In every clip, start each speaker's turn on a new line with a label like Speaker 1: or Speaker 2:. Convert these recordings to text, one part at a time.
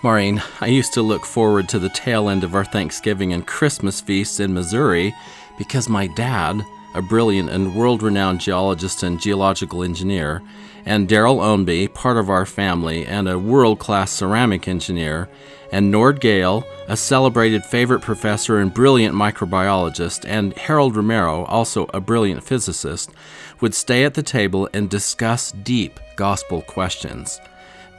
Speaker 1: Maureen, I used to look forward to the tail end of our Thanksgiving and Christmas feasts in Missouri because my dad, a brilliant and world renowned geologist and geological engineer, and Daryl Ownby, part of our family and a world class ceramic engineer, and Nord Gale, a celebrated favorite professor and brilliant microbiologist, and Harold Romero, also a brilliant physicist, would stay at the table and discuss deep gospel questions.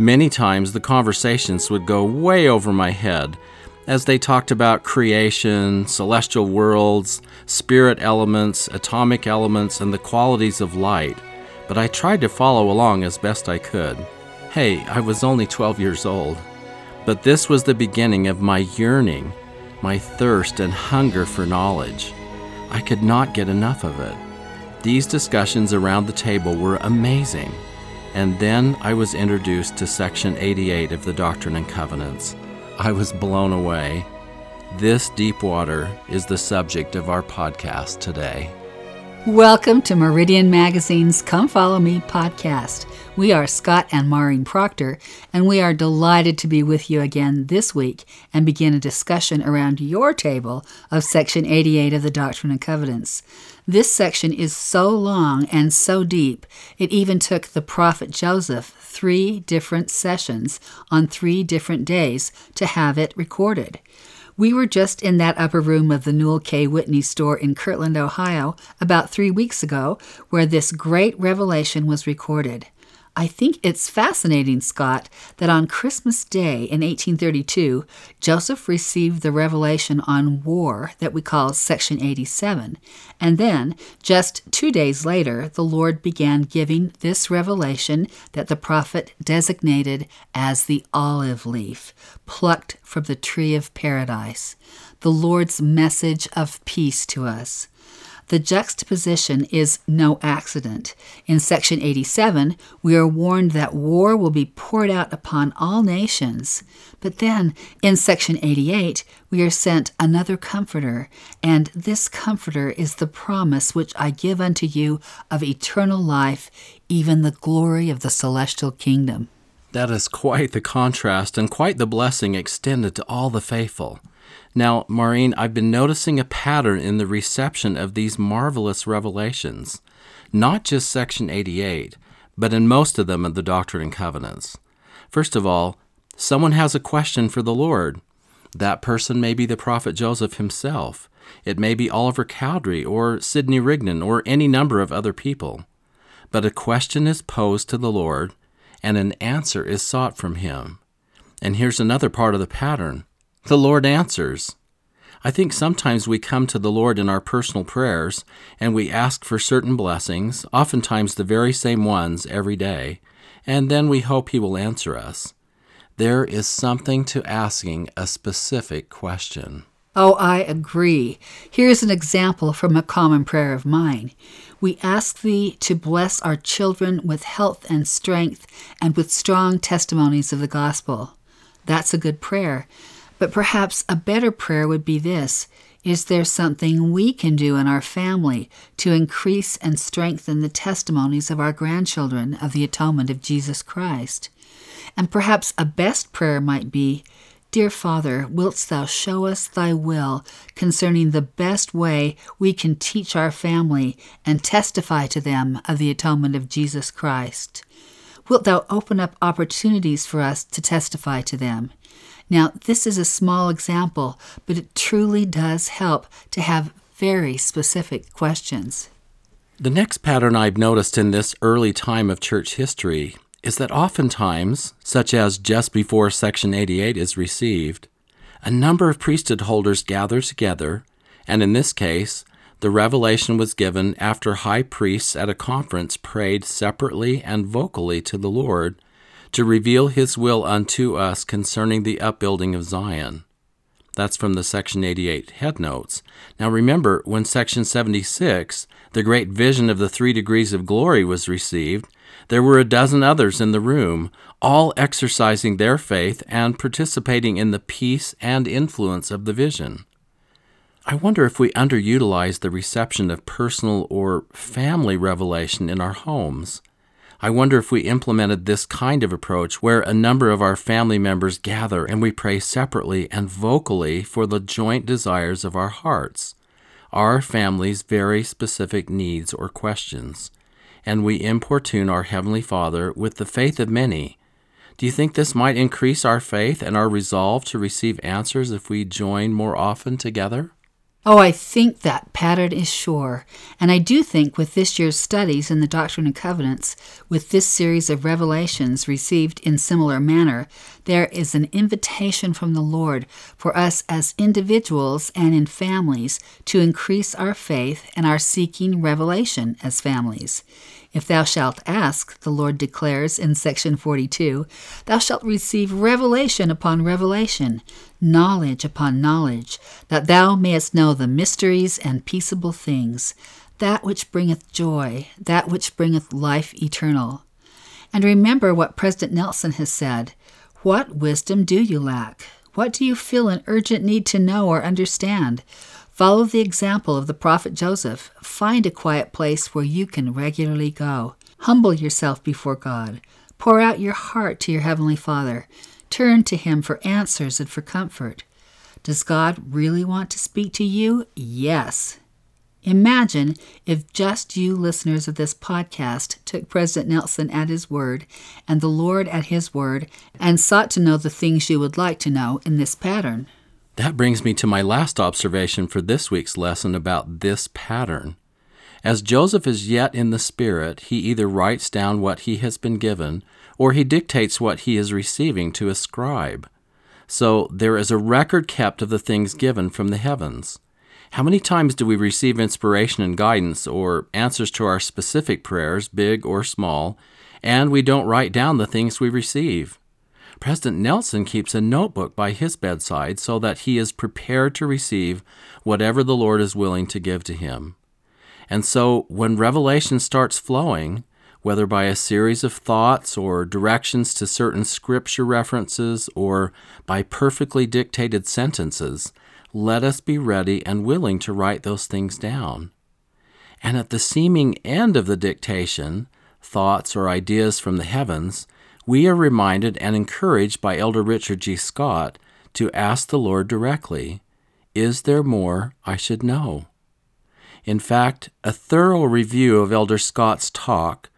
Speaker 1: Many times the conversations would go way over my head as they talked about creation, celestial worlds, spirit elements, atomic elements, and the qualities of light, but I tried to follow along as best I could. Hey, I was only 12 years old, but this was the beginning of my yearning, my thirst and hunger for knowledge. I could not get enough of it. These discussions around the table were amazing. And then I was introduced to Section 88 of the Doctrine and Covenants. I was blown away. This deep water is the subject of our podcast today.
Speaker 2: Welcome to Meridian Magazine's Come Follow Me podcast. We are Scott and Maureen Proctor, and we are delighted to be with you again this week and begin a discussion around your table of Section 88 of the Doctrine and Covenants. This section is so long and so deep, it even took the prophet Joseph three different sessions on three different days to have it recorded. We were just in that upper room of the Newel K. Whitney store in Kirtland, Ohio, about three weeks ago, where this great revelation was recorded. I think it's fascinating, Scott, that on Christmas Day in 1832, Joseph received the revelation on war that we call Section 87. And then, just two days later, the Lord began giving this revelation that the prophet designated as the olive leaf, plucked from the tree of paradise, the Lord's message of peace to us. The juxtaposition is no accident. In section 87, we are warned that war will be poured out upon all nations. But then, in section 88, we are sent another comforter, and this comforter is the promise which I give unto you of eternal life, even the glory of the celestial kingdom.
Speaker 1: That is quite the contrast and quite the blessing extended to all the faithful. Now, Maureen, I've been noticing a pattern in the reception of these marvelous revelations, not just section 88, but in most of them in the Doctrine and Covenants. First of all, someone has a question for the Lord. That person may be the prophet Joseph himself. It may be Oliver Cowdery or Sidney Rigdon or any number of other people. But a question is posed to the Lord, and an answer is sought from him. And here's another part of the pattern the Lord answers. I think sometimes we come to the Lord in our personal prayers and we ask for certain blessings, oftentimes the very same ones every day, and then we hope He will answer us. There is something to asking a specific question.
Speaker 2: Oh, I agree. Here's an example from a common prayer of mine. We ask Thee to bless our children with health and strength and with strong testimonies of the gospel. That's a good prayer. But perhaps a better prayer would be this Is there something we can do in our family to increase and strengthen the testimonies of our grandchildren of the atonement of Jesus Christ? And perhaps a best prayer might be Dear Father, wilt thou show us thy will concerning the best way we can teach our family and testify to them of the atonement of Jesus Christ? Wilt thou open up opportunities for us to testify to them? Now, this is a small example, but it truly does help to have very specific questions.
Speaker 1: The next pattern I've noticed in this early time of church history is that oftentimes, such as just before Section 88 is received, a number of priesthood holders gather together, and in this case, the revelation was given after high priests at a conference prayed separately and vocally to the Lord to reveal his will unto us concerning the upbuilding of Zion. That's from the Section 88 head notes. Now remember, when Section 76, the great vision of the three degrees of glory, was received, there were a dozen others in the room, all exercising their faith and participating in the peace and influence of the vision. I wonder if we underutilize the reception of personal or family revelation in our homes. I wonder if we implemented this kind of approach where a number of our family members gather and we pray separately and vocally for the joint desires of our hearts, our family's very specific needs or questions, and we importune our Heavenly Father with the faith of many. Do you think this might increase our faith and our resolve to receive answers if we join more often together?
Speaker 2: Oh, I think that pattern is sure. And I do think with this year's studies in the Doctrine and Covenants, with this series of revelations received in similar manner, there is an invitation from the Lord for us as individuals and in families to increase our faith and our seeking revelation as families. If thou shalt ask, the Lord declares in section 42, thou shalt receive revelation upon revelation, knowledge upon knowledge, that thou mayest know the mysteries and peaceable things, that which bringeth joy, that which bringeth life eternal. And remember what President Nelson has said What wisdom do you lack? What do you feel an urgent need to know or understand? Follow the example of the prophet Joseph. Find a quiet place where you can regularly go. Humble yourself before God. Pour out your heart to your Heavenly Father. Turn to Him for answers and for comfort. Does God really want to speak to you? Yes. Imagine if just you listeners of this podcast took President Nelson at his word and the Lord at his word and sought to know the things you would like to know in this pattern.
Speaker 1: That brings me to my last observation for this week's lesson about this pattern. As Joseph is yet in the Spirit, he either writes down what he has been given, or he dictates what he is receiving to a scribe. So there is a record kept of the things given from the heavens. How many times do we receive inspiration and guidance, or answers to our specific prayers, big or small, and we don't write down the things we receive? President Nelson keeps a notebook by his bedside so that he is prepared to receive whatever the Lord is willing to give to him. And so when revelation starts flowing, whether by a series of thoughts or directions to certain scripture references or by perfectly dictated sentences, let us be ready and willing to write those things down. And at the seeming end of the dictation, thoughts or ideas from the heavens, we are reminded and encouraged by Elder Richard G. Scott to ask the Lord directly, Is there more I should know? In fact, a thorough review of Elder Scott's talk,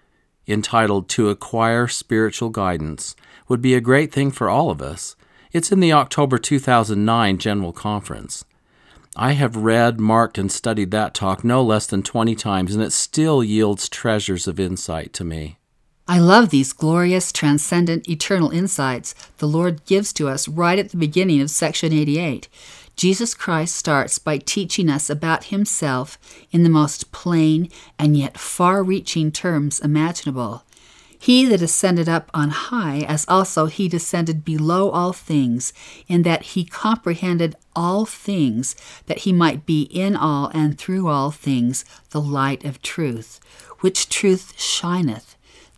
Speaker 1: entitled To Acquire Spiritual Guidance, would be a great thing for all of us. It's in the October 2009 General Conference. I have read, marked, and studied that talk no less than 20 times, and it still yields treasures of insight to me.
Speaker 2: I love these glorious, transcendent, eternal insights the Lord gives to us right at the beginning of section 88. Jesus Christ starts by teaching us about himself in the most plain and yet far reaching terms imaginable. He that ascended up on high, as also he descended below all things, in that he comprehended all things, that he might be in all and through all things the light of truth, which truth shineth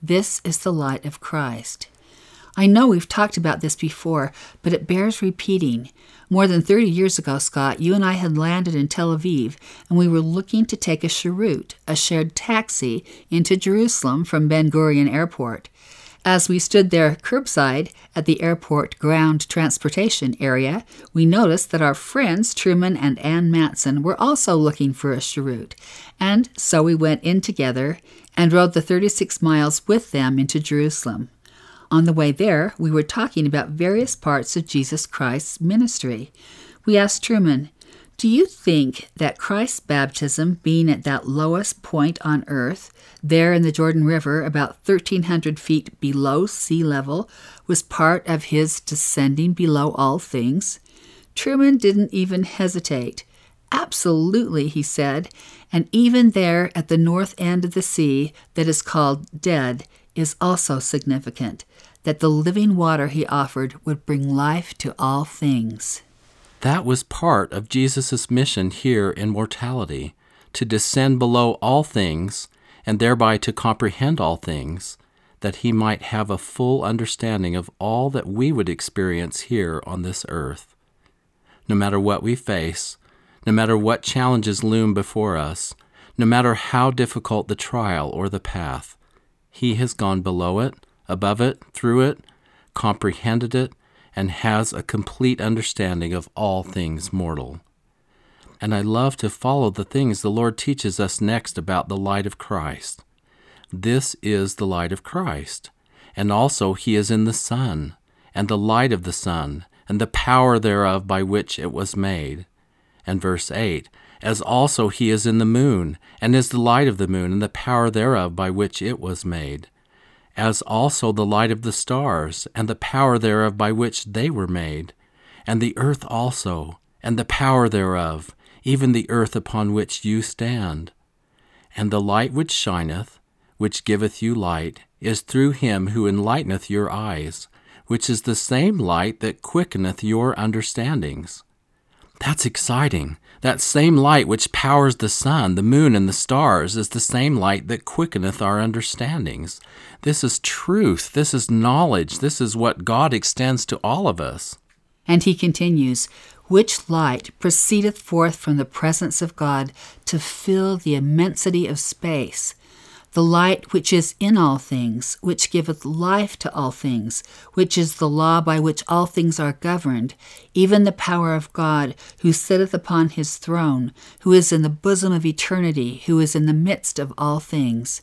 Speaker 2: this is the light of Christ. I know we've talked about this before, but it bears repeating. More than 30 years ago, Scott, you and I had landed in Tel Aviv, and we were looking to take a sharut, a shared taxi, into Jerusalem from Ben Gurion Airport. As we stood there curbside at the airport ground transportation area, we noticed that our friends Truman and Ann Madsen were also looking for a sharut, and so we went in together and rode the 36 miles with them into Jerusalem. On the way there, we were talking about various parts of Jesus Christ's ministry. We asked Truman, Do you think that Christ's baptism, being at that lowest point on earth, there in the Jordan River, about 1,300 feet below sea level, was part of his descending below all things? Truman didn't even hesitate. Absolutely, he said, and even there at the north end of the sea that is called dead is also significant, that the living water he offered would bring life to all things.
Speaker 1: That was part of Jesus' mission here in mortality to descend below all things and thereby to comprehend all things, that he might have a full understanding of all that we would experience here on this earth. No matter what we face, no matter what challenges loom before us, no matter how difficult the trial or the path, He has gone below it, above it, through it, comprehended it, and has a complete understanding of all things mortal. And I love to follow the things the Lord teaches us next about the light of Christ. This is the light of Christ, and also He is in the sun, and the light of the sun, and the power thereof by which it was made. And verse 8 As also He is in the moon, and is the light of the moon, and the power thereof by which it was made as also the light of the stars, and the power thereof by which they were made, and the earth also, and the power thereof, even the earth upon which you stand. And the light which shineth, which giveth you light, is through him who enlighteneth your eyes, which is the same light that quickeneth your understandings. That's exciting. That same light which powers the sun, the moon, and the stars is the same light that quickeneth our understandings. This is truth. This is knowledge. This is what God extends to all of us.
Speaker 2: And he continues, which light proceedeth forth from the presence of God to fill the immensity of space the light which is in all things, which giveth life to all things, which is the law by which all things are governed, even the power of God, who sitteth upon his throne, who is in the bosom of eternity, who is in the midst of all things.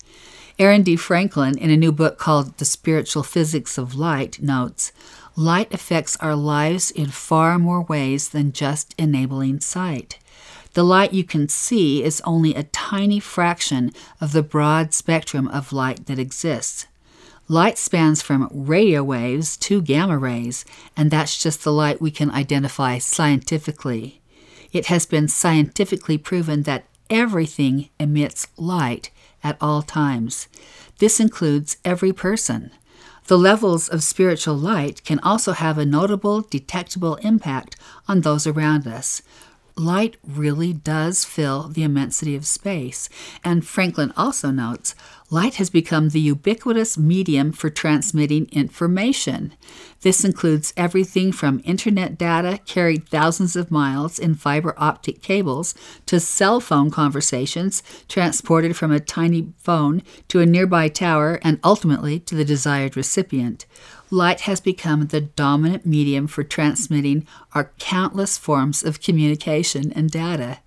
Speaker 2: Aaron D. Franklin, in a new book called The Spiritual Physics of Light, notes Light affects our lives in far more ways than just enabling sight. The light you can see is only a tiny fraction of the broad spectrum of light that exists. Light spans from radio waves to gamma rays, and that's just the light we can identify scientifically. It has been scientifically proven that everything emits light at all times. This includes every person. The levels of spiritual light can also have a notable, detectable impact on those around us light really does fill the immensity of space. And Franklin also notes light has become the ubiquitous medium for transmitting information. This includes everything from internet data carried thousands of miles in fiber optic cables to cell phone conversations transported from a tiny phone to a nearby tower and ultimately to the desired recipient light has become the dominant medium for transmitting our countless forms of communication and data.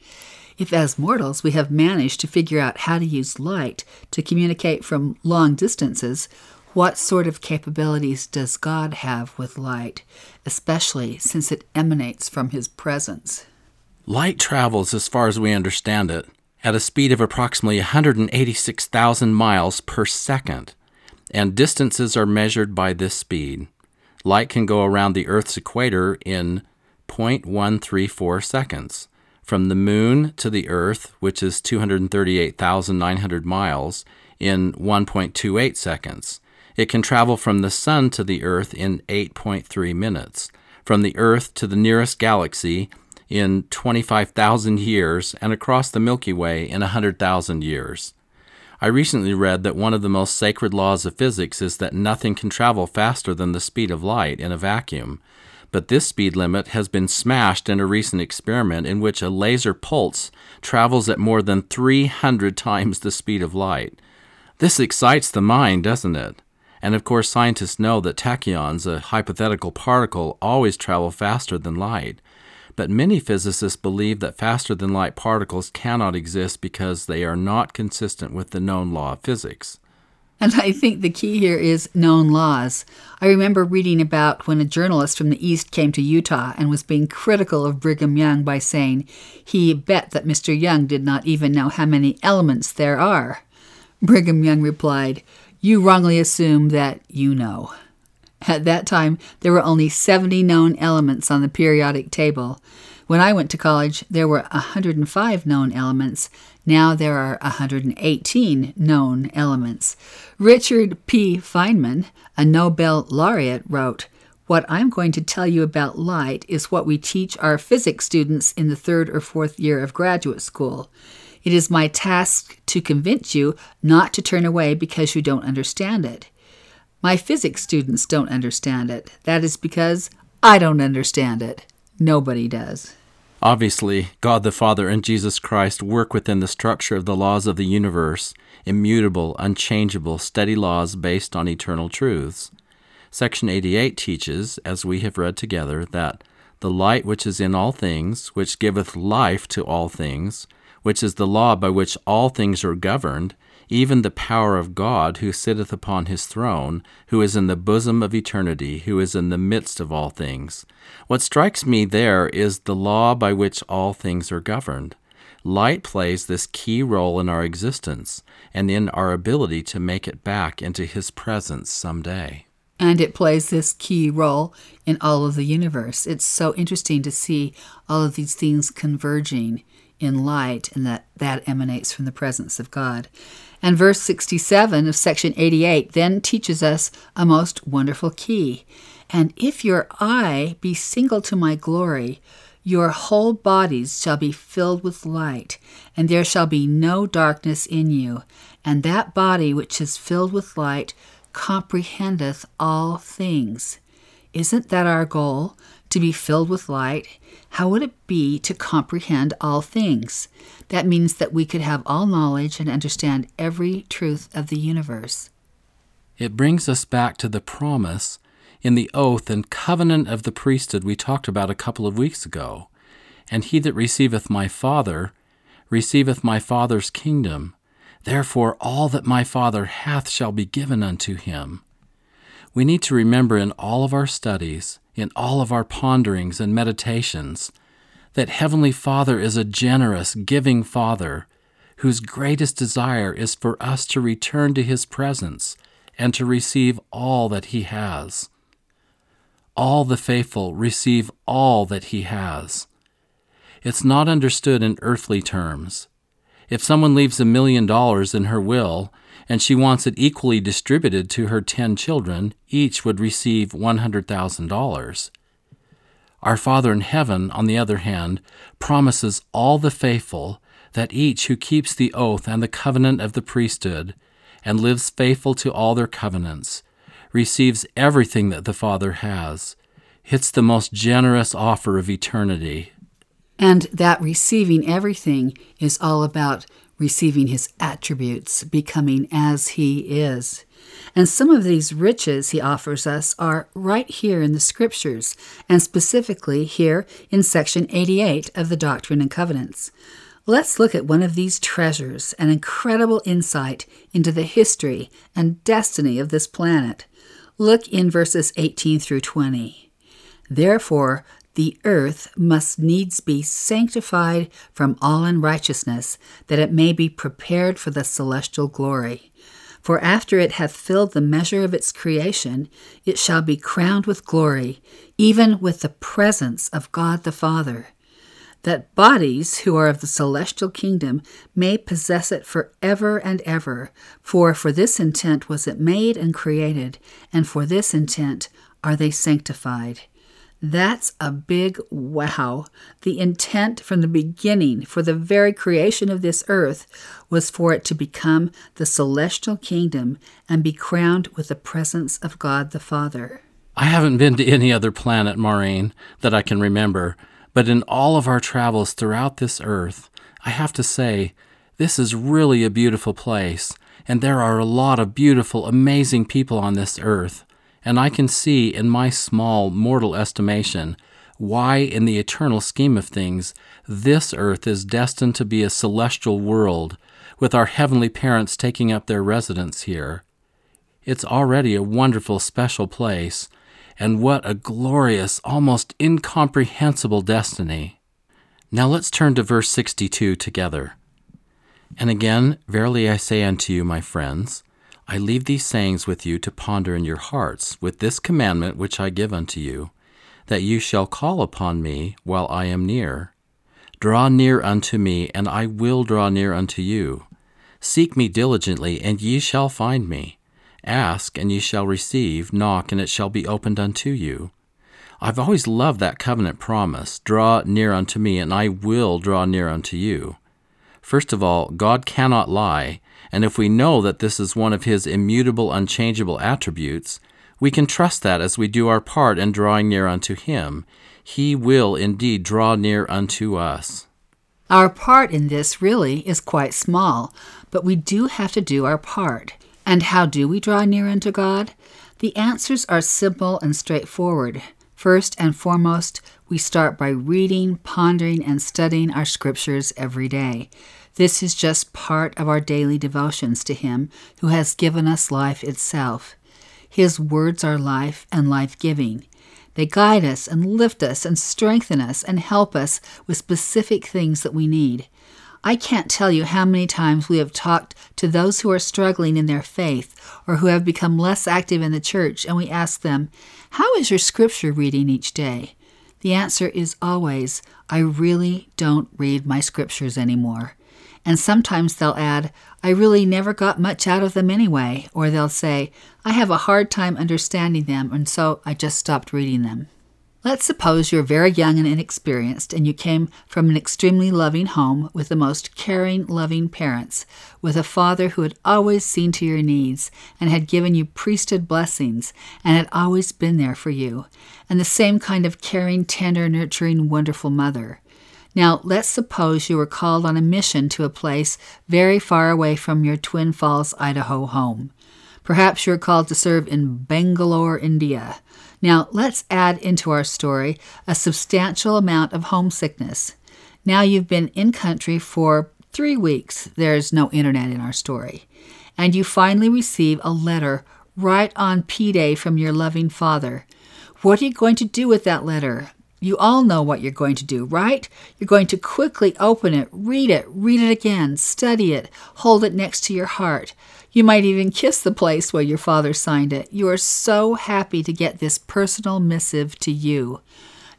Speaker 2: If, as mortals, we have managed to figure out how to use light to communicate from long distances, what sort of capabilities does God have with light, especially since it emanates from His presence?
Speaker 1: Light travels, as far as we understand it, at a speed of approximately 186,000 miles per second and distances are measured by this speed. Light can go around the Earth's equator in 0.134 seconds. From the Moon to the Earth, which is 238,900 miles, in 1.28 seconds. It can travel from the Sun to the Earth in 8.3 minutes. From the Earth to the nearest galaxy in 25,000 years, and across the Milky Way in 100,000 years. I recently read that one of the most sacred laws of physics is that nothing can travel faster than the speed of light in a vacuum. But this speed limit has been smashed in a recent experiment in which a laser pulse travels at more than 300 times the speed of light. This excites the mind, doesn't it? And of course, scientists know that tachyons, a hypothetical particle, always travel faster than light. But many physicists believe that faster than light particles cannot exist because they are not consistent with the known law of physics.
Speaker 2: And I think the key here is known laws. I remember reading about when a journalist from the East came to Utah and was being critical of Brigham Young by saying he bet that Mr. Young did not even know how many elements there are. Brigham Young replied, You wrongly assume that you know. At that time, there were only 70 known elements on the periodic table. When I went to college, there were 105 known elements. Now there are 118 known elements. Richard P. Feynman, a Nobel laureate, wrote, What I'm going to tell you about light is what we teach our physics students in the third or fourth year of graduate school. It is my task to convince you not to turn away because you don't understand it. My physics students don't understand it. That is because I don't understand it. Nobody does.
Speaker 1: Obviously, God the Father and Jesus Christ work within the structure of the laws of the universe, immutable, unchangeable, steady laws based on eternal truths. Section 88 teaches, as we have read together, that the light which is in all things, which giveth life to all things, which is the law by which all things are governed, even the power of God who sitteth upon his throne, who is in the bosom of eternity, who is in the midst of all things. What strikes me there is the law by which all things are governed. Light plays this key role in our existence and in our ability to make it back into his presence someday
Speaker 2: and it plays this key role in all of the universe. It's so interesting to see all of these things converging in light and that that emanates from the presence of God. And verse 67 of section 88 then teaches us a most wonderful key. And if your eye be single to my glory, your whole bodies shall be filled with light, and there shall be no darkness in you. And that body which is filled with light comprehendeth all things. Isn't that our goal? To be filled with light? How would it be to comprehend all things? That means that we could have all knowledge and understand every truth of the universe.
Speaker 1: It brings us back to the promise in the oath and covenant of the priesthood we talked about a couple of weeks ago. And he that receiveth my Father receiveth my Father's kingdom. Therefore, all that my Father hath shall be given unto him. We need to remember in all of our studies, in all of our ponderings and meditations, that Heavenly Father is a generous, giving Father whose greatest desire is for us to return to His presence and to receive all that He has. All the faithful receive all that He has. It's not understood in earthly terms. If someone leaves a million dollars in her will and she wants it equally distributed to her ten children, each would receive $100,000. Our Father in heaven, on the other hand, promises all the faithful that each who keeps the oath and the covenant of the priesthood and lives faithful to all their covenants receives everything that the Father has. It's the most generous offer of eternity.
Speaker 2: And that receiving everything is all about receiving his attributes, becoming as he is. And some of these riches he offers us are right here in the scriptures, and specifically here in section 88 of the Doctrine and Covenants. Let's look at one of these treasures, an incredible insight into the history and destiny of this planet. Look in verses 18 through 20. Therefore, the earth must needs be sanctified from all unrighteousness, that it may be prepared for the celestial glory. For after it hath filled the measure of its creation, it shall be crowned with glory, even with the presence of God the Father. That bodies who are of the celestial kingdom may possess it for ever and ever, for for this intent was it made and created, and for this intent are they sanctified. That's a big wow. The intent from the beginning for the very creation of this earth was for it to become the celestial kingdom and be crowned with the presence of God the Father.
Speaker 1: I haven't been to any other planet, Maureen, that I can remember, but in all of our travels throughout this earth, I have to say, this is really a beautiful place, and there are a lot of beautiful, amazing people on this earth and I can see in my small mortal estimation why, in the eternal scheme of things, this earth is destined to be a celestial world, with our heavenly parents taking up their residence here. It's already a wonderful, special place, and what a glorious, almost incomprehensible destiny. Now let's turn to verse 62 together. And again, verily I say unto you, my friends, I leave these sayings with you to ponder in your hearts, with this commandment which I give unto you, that you shall call upon me while I am near. Draw near unto me, and I will draw near unto you. Seek me diligently, and ye shall find me. Ask, and ye shall receive. Knock, and it shall be opened unto you. I've always loved that covenant promise draw near unto me, and I will draw near unto you. First of all, God cannot lie, and if we know that this is one of his immutable, unchangeable attributes, We can trust that as we do our part in drawing near unto Him, He will indeed draw near unto us.
Speaker 2: Our part in this really is quite small, but we do have to do our part. And how do we draw near unto God? The answers are simple and straightforward. First and foremost, we start by reading, pondering, and studying our scriptures every day. This is just part of our daily devotions to Him who has given us life itself. His words are life and life giving. They guide us and lift us and strengthen us and help us with specific things that we need. I can't tell you how many times we have talked to those who are struggling in their faith or who have become less active in the church, and we ask them, How is your scripture reading each day? The answer is always, I really don't read my scriptures anymore. And sometimes they'll add, I really never got much out of them anyway, or they'll say, I have a hard time understanding them, and so I just stopped reading them. Let's suppose you're very young and inexperienced, and you came from an extremely loving home with the most caring, loving parents, with a father who had always seen to your needs and had given you priesthood blessings and had always been there for you, and the same kind of caring, tender, nurturing, wonderful mother. Now, let's suppose you were called on a mission to a place very far away from your Twin Falls, Idaho home. Perhaps you're called to serve in Bangalore, India. Now, let's add into our story a substantial amount of homesickness. Now you've been in country for three weeks. There's no internet in our story. And you finally receive a letter right on P Day from your loving father. What are you going to do with that letter? You all know what you're going to do, right? You're going to quickly open it, read it, read it again, study it, hold it next to your heart. You might even kiss the place where your father signed it. You are so happy to get this personal missive to you.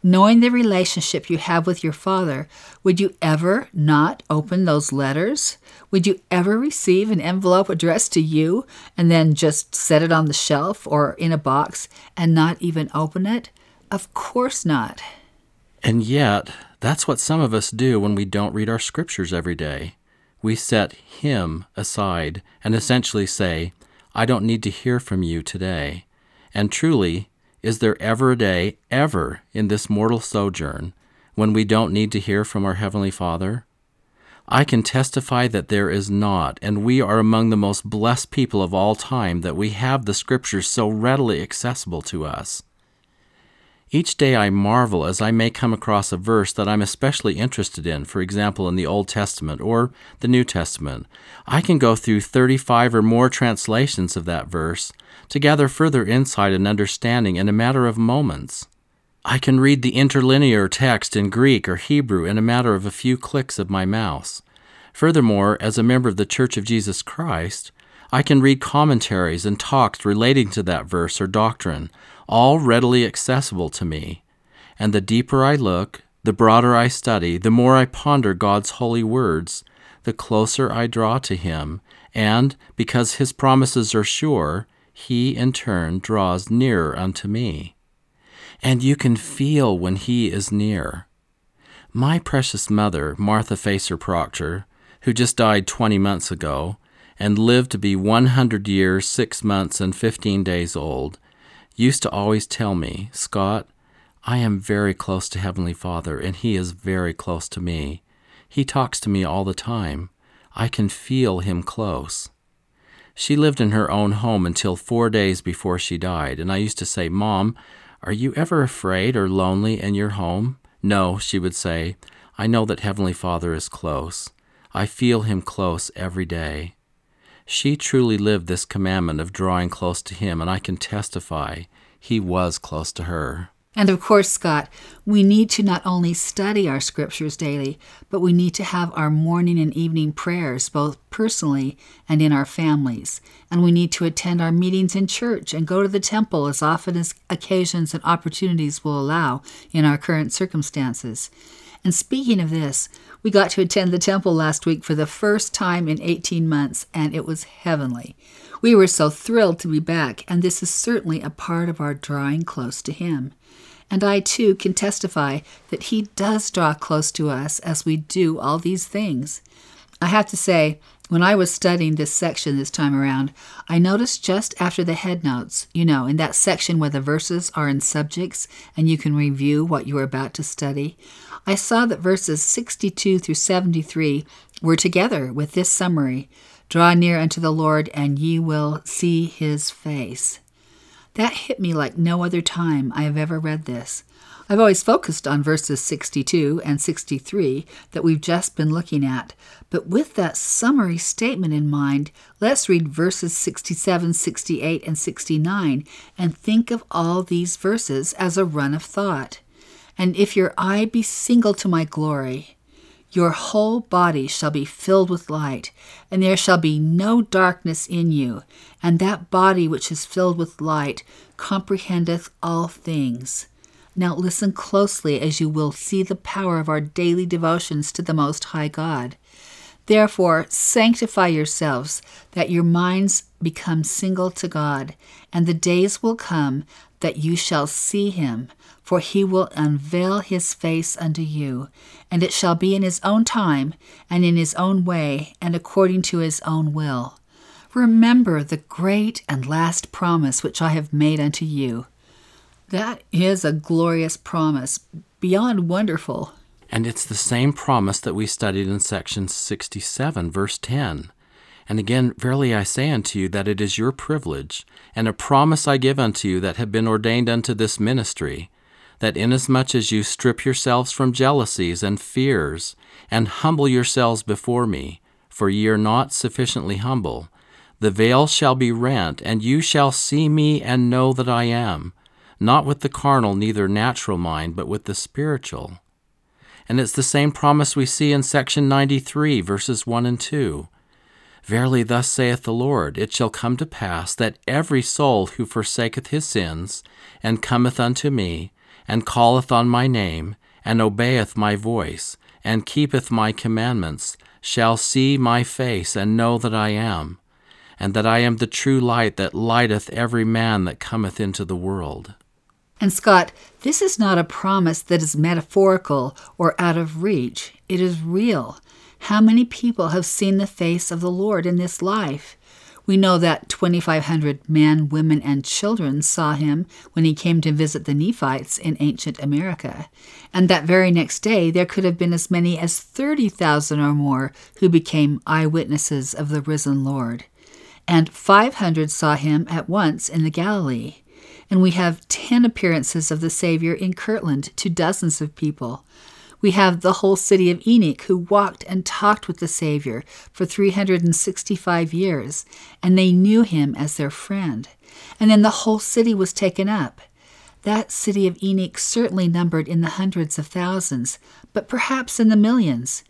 Speaker 2: Knowing the relationship you have with your father, would you ever not open those letters? Would you ever receive an envelope addressed to you and then just set it on the shelf or in a box and not even open it? Of course not.
Speaker 1: And yet, that's what some of us do when we don't read our scriptures every day we set Him aside and essentially say, I don't need to hear from you today. And truly, is there ever a day, ever, in this mortal sojourn when we don't need to hear from our Heavenly Father? I can testify that there is not, and we are among the most blessed people of all time that we have the Scriptures so readily accessible to us. Each day I marvel as I may come across a verse that I'm especially interested in, for example, in the Old Testament or the New Testament. I can go through 35 or more translations of that verse to gather further insight and understanding in a matter of moments. I can read the interlinear text in Greek or Hebrew in a matter of a few clicks of my mouse. Furthermore, as a member of the Church of Jesus Christ, I can read commentaries and talks relating to that verse or doctrine, all readily accessible to me. And the deeper I look, the broader I study, the more I ponder God's holy words, the closer I draw to Him, and, because His promises are sure, He in turn draws nearer unto me. And you can feel when He is near. My precious mother, Martha Facer Proctor, who just died 20 months ago, and lived to be 100 years, 6 months, and 15 days old, used to always tell me, Scott, I am very close to Heavenly Father, and He is very close to me. He talks to me all the time. I can feel Him close. She lived in her own home until four days before she died, and I used to say, Mom, are you ever afraid or lonely in your home? No, she would say, I know that Heavenly Father is close. I feel Him close every day. She truly lived this commandment of drawing close to Him, and I can testify He was close to her.
Speaker 2: And of course, Scott, we need to not only study our scriptures daily, but we need to have our morning and evening prayers, both personally and in our families. And we need to attend our meetings in church and go to the temple as often as occasions and opportunities will allow in our current circumstances. And speaking of this, we got to attend the temple last week for the first time in 18 months, and it was heavenly. We were so thrilled to be back, and this is certainly a part of our drawing close to Him. And I too can testify that He does draw close to us as we do all these things. I have to say, When I was studying this section this time around, I noticed just after the headnotes, you know, in that section where the verses are in subjects and you can review what you are about to study, I saw that verses 62 through 73 were together with this summary Draw near unto the Lord, and ye will see his face. That hit me like no other time I have ever read this. I've always focused on verses 62 and 63 that we've just been looking at, but with that summary statement in mind, let's read verses 67, 68, and 69 and think of all these verses as a run of thought. And if your eye be single to my glory, your whole body shall be filled with light, and there shall be no darkness in you, and that body which is filled with light comprehendeth all things. Now listen closely as you will see the power of our daily devotions to the Most High God. Therefore, sanctify yourselves, that your minds become single to God, and the days will come that you shall see him, for he will unveil his face unto you, and it shall be in his own time, and in his own way, and according to his own will. Remember the great and last promise which I have made unto you. That is a glorious promise, beyond wonderful.
Speaker 1: And it's the same promise that we studied in section 67, verse 10. And again, verily I say unto you that it is your privilege, and a promise I give unto you that have been ordained unto this ministry, that inasmuch as you strip yourselves from jealousies and fears, and humble yourselves before me, for ye are not sufficiently humble, the veil shall be rent, and you shall see me and know that I am, not with the carnal, neither natural mind, but with the spiritual. And it's the same promise we see in section 93, verses 1 and 2. Verily, thus saith the Lord, it shall come to pass that every soul who forsaketh his sins, and cometh unto me, and calleth on my name, and obeyeth my voice, and keepeth my commandments, shall see my face, and know that I am, and that I am the true light that lighteth every man that cometh into the world.
Speaker 2: And Scott, this is not a promise that is metaphorical or out of reach. It is real. How many people have seen the face of the Lord in this life? We know that 2,500 men, women, and children saw him when he came to visit the Nephites in ancient America. And that very next day, there could have been as many as 30,000 or more who became eyewitnesses of the risen Lord. And 500 saw him at once in the Galilee and we have 10 appearances of the Savior in Kirtland to dozens of people. We have the whole city of Enoch who walked and talked with the Savior for 365 years, and they knew him as their friend. And then the whole city was taken up. That city of Enoch certainly numbered in the hundreds of thousands, but perhaps in the millions.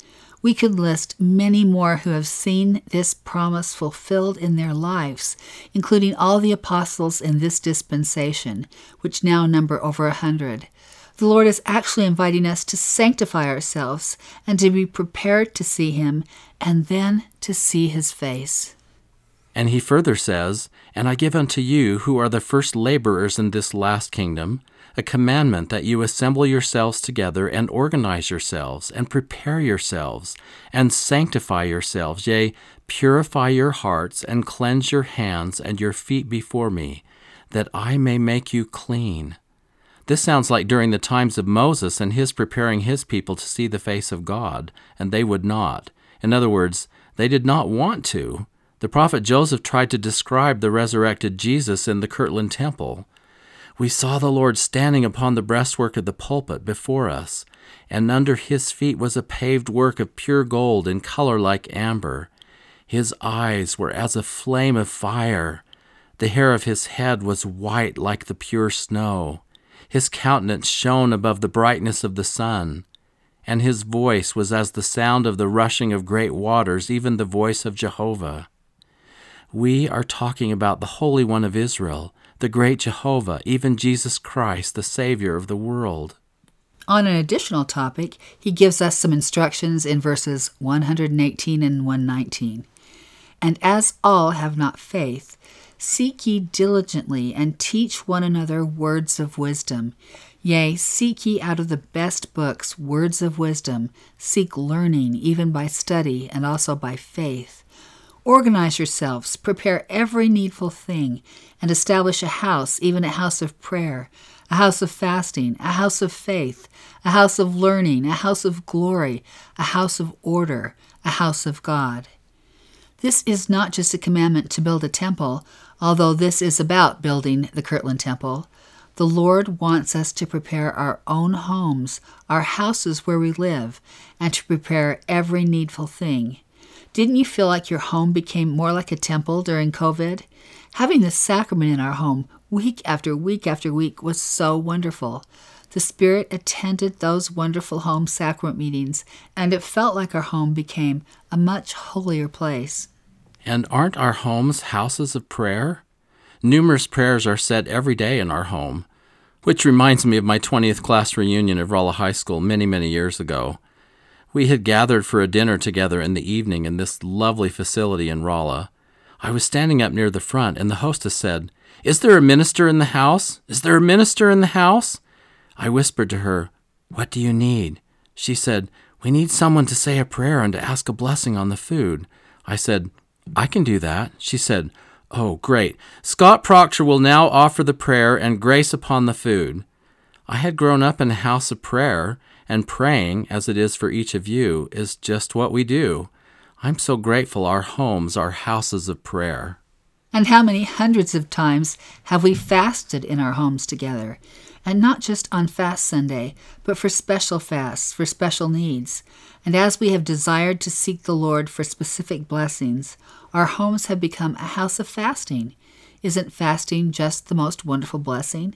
Speaker 2: We could list many more who have seen this promise fulfilled in their lives, including all the apostles in this dispensation, which now number over a hundred. The Lord is actually inviting us to sanctify ourselves and to be prepared to see Him and then to see His face.
Speaker 1: And he further says, And I give unto you, who are the first laborers in this last kingdom, a commandment that you assemble yourselves together and organize yourselves and prepare yourselves and sanctify yourselves, yea, purify your hearts and cleanse your hands and your feet before me, that I may make you clean. This sounds like during the times of Moses and his preparing his people to see the face of God, and they would not. In other words, they did not want to. The prophet Joseph tried to describe the resurrected Jesus in the Kirtland Temple we saw the Lord standing upon the breastwork of the pulpit before us, and under his feet was a paved work of pure gold in color like amber. His eyes were as a flame of fire. The hair of his head was white like the pure snow. His countenance shone above the brightness of the sun, and his voice was as the sound of the rushing of great waters, even the voice of Jehovah. We are talking about the Holy One of Israel the great Jehovah, even Jesus Christ, the Savior of the world.
Speaker 2: On an additional topic, he gives us some instructions in verses 118 and 119. And as all have not faith, Seek ye diligently, and teach one another words of wisdom. Yea, seek ye out of the best books words of wisdom. Seek learning, even by study, and also by faith. Organize yourselves, prepare every needful thing, and establish a house, even a house of prayer, a house of fasting, a house of faith, a house of learning, a house of glory, a house of order, a house of God. This is not just a commandment to build a temple, although this is about building the Kirtland Temple. The Lord wants us to prepare our own homes, our houses where we live, and to prepare every needful thing. Didn't you feel like your home became more like a temple during COVID? Having the sacrament in our home week after week after week was so wonderful. The Spirit attended those wonderful home sacrament meetings, and it felt like our home became a much holier place.
Speaker 1: And aren't our homes houses of prayer? Numerous prayers are said every day in our home, which reminds me of my 20th class reunion of Rolla High School many, many years ago. We had gathered for a dinner together in the evening in this lovely facility in Rolla. I was standing up near the front, and the hostess said, Is there a minister in the house? Is there a minister in the house? I whispered to her, What do you need? She said, We need someone to say a prayer and to ask a blessing on the food. I said, I can do that. She said, Oh, great. Scott Proctor will now offer the prayer and grace upon the food. I had grown up in a house of prayer, and praying, as it is for each of you, is just what we do. I'm so grateful our homes are houses of prayer.
Speaker 2: And how many hundreds of times have we fasted in our homes together? And not just on Fast Sunday, but for special fasts, for special needs. And as we have desired to seek the Lord for specific blessings, our homes have become a house of fasting. Isn't fasting just the most wonderful blessing?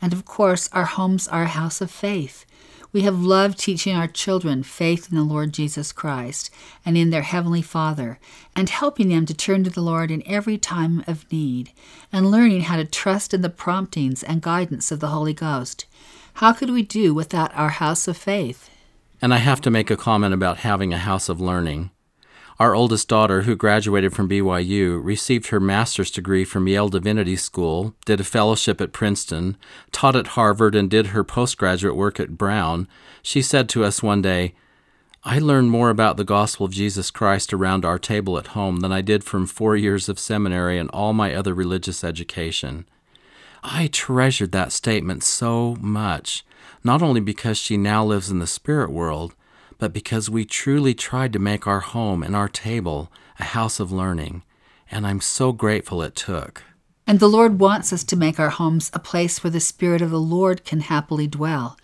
Speaker 2: And of course, our homes are a house of faith. We have loved teaching our children faith in the Lord Jesus Christ and in their Heavenly Father, and helping them to turn to the Lord in every time of need, and learning how to trust in the promptings and guidance of the Holy Ghost. How could we do without our house of faith?
Speaker 1: And I have to make a comment about having a house of learning. Our oldest daughter, who graduated from BYU, received her master's degree from Yale Divinity School, did a fellowship at Princeton, taught at Harvard, and did her postgraduate work at Brown. She said to us one day, I learned more about the gospel of Jesus Christ around our table at home than I did from four years of seminary and all my other religious education. I treasured that statement so much, not only because she now lives in the spirit world, but because we truly tried to make our home and our table a house of learning, and I'm so grateful it took.
Speaker 2: And the Lord wants us to make our homes a place where the Spirit of the Lord can happily dwell.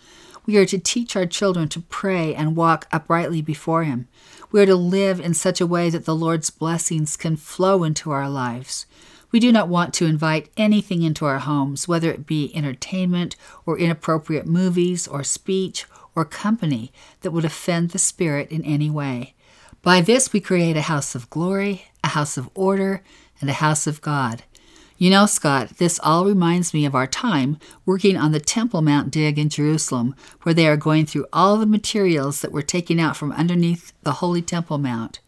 Speaker 2: We are to teach our children to pray and walk uprightly before Him. We are to live in such a way that the Lord's blessings can flow into our lives. We do not want to invite anything into our homes, whether it be entertainment or inappropriate movies or speech or company that would offend the Spirit in any way. By this, we create a house of glory, a house of order, and a house of God. You know, Scott, this all reminds me of our time working on the Temple Mount dig in Jerusalem, where they are going through all the materials that were taken out from underneath the Holy Temple Mount.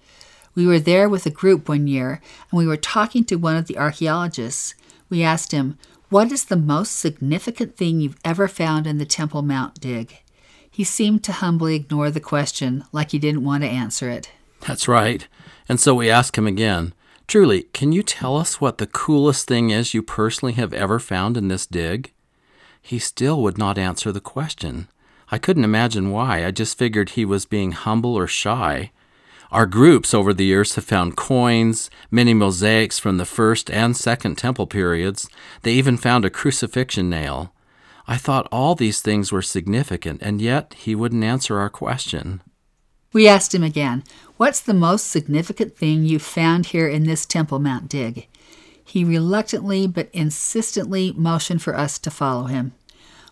Speaker 2: We were there with a group one year, and we were talking to one of the archaeologists. We asked him, What is the most significant thing you've ever found in the Temple Mount dig? He seemed to humbly ignore the question, like he didn't want to answer it.
Speaker 1: That's right. And so we ask him again Truly, can you tell us what the coolest thing is you personally have ever found in this dig? He still would not answer the question. I couldn't imagine why. I just figured he was being humble or shy. Our groups over the years have found coins, many mosaics from the first and second temple periods. They even found a crucifixion nail. I thought all these things were significant, and yet he wouldn't answer our question.
Speaker 2: We asked him again, What's the most significant thing you found here in this Temple Mount dig? He reluctantly but insistently motioned for us to follow him.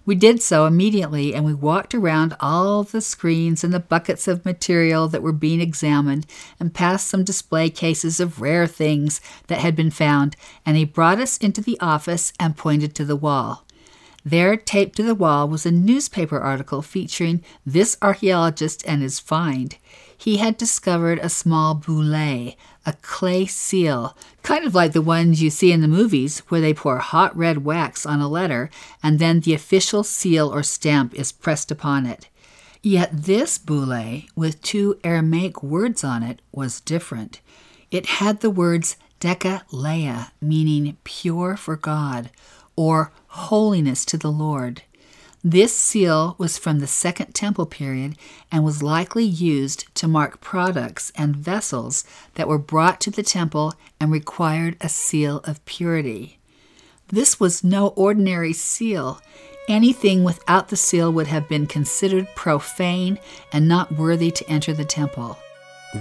Speaker 2: We did so immediately, and we walked around all the screens and the buckets of material that were being examined, and past some display cases of rare things that had been found, and he brought us into the office and pointed to the wall. There, taped to the wall, was a newspaper article featuring this archaeologist and his find. he had discovered a small bulla, a clay seal, kind of like the ones you see in the movies where they pour hot red wax on a letter and then the official seal or stamp is pressed upon it. Yet this bulla, with two Aramaic words on it, was different. It had the words Dekaleia, meaning pure for God, or holiness to the Lord. This seal was from the Second Temple period and was likely used to mark products and vessels that were brought to the temple and required a seal of purity. This was no ordinary seal. Anything without the seal would have been considered profane and not worthy to enter the temple.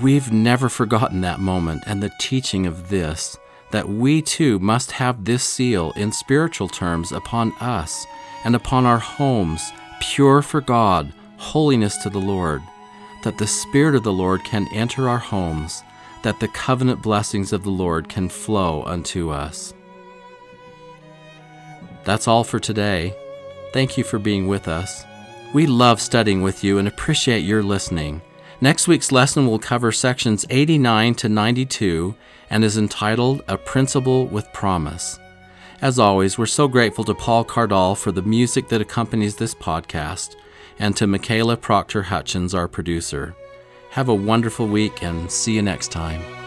Speaker 1: We've never forgotten that moment and the teaching of this that we too must have this seal in spiritual terms upon us and upon our homes, pure for God, holiness to the Lord, that the Spirit of the Lord can enter our homes, that the covenant blessings of the Lord can flow unto us. That's all for today. Thank you for being with us. We love studying with you and appreciate your listening. Next week's lesson will cover sections 89 to 92 and is entitled A Principle with Promise. As always, we're so grateful to Paul Cardall for the music that accompanies this podcast and to Michaela Proctor Hutchins, our producer. Have a wonderful week and see you next time.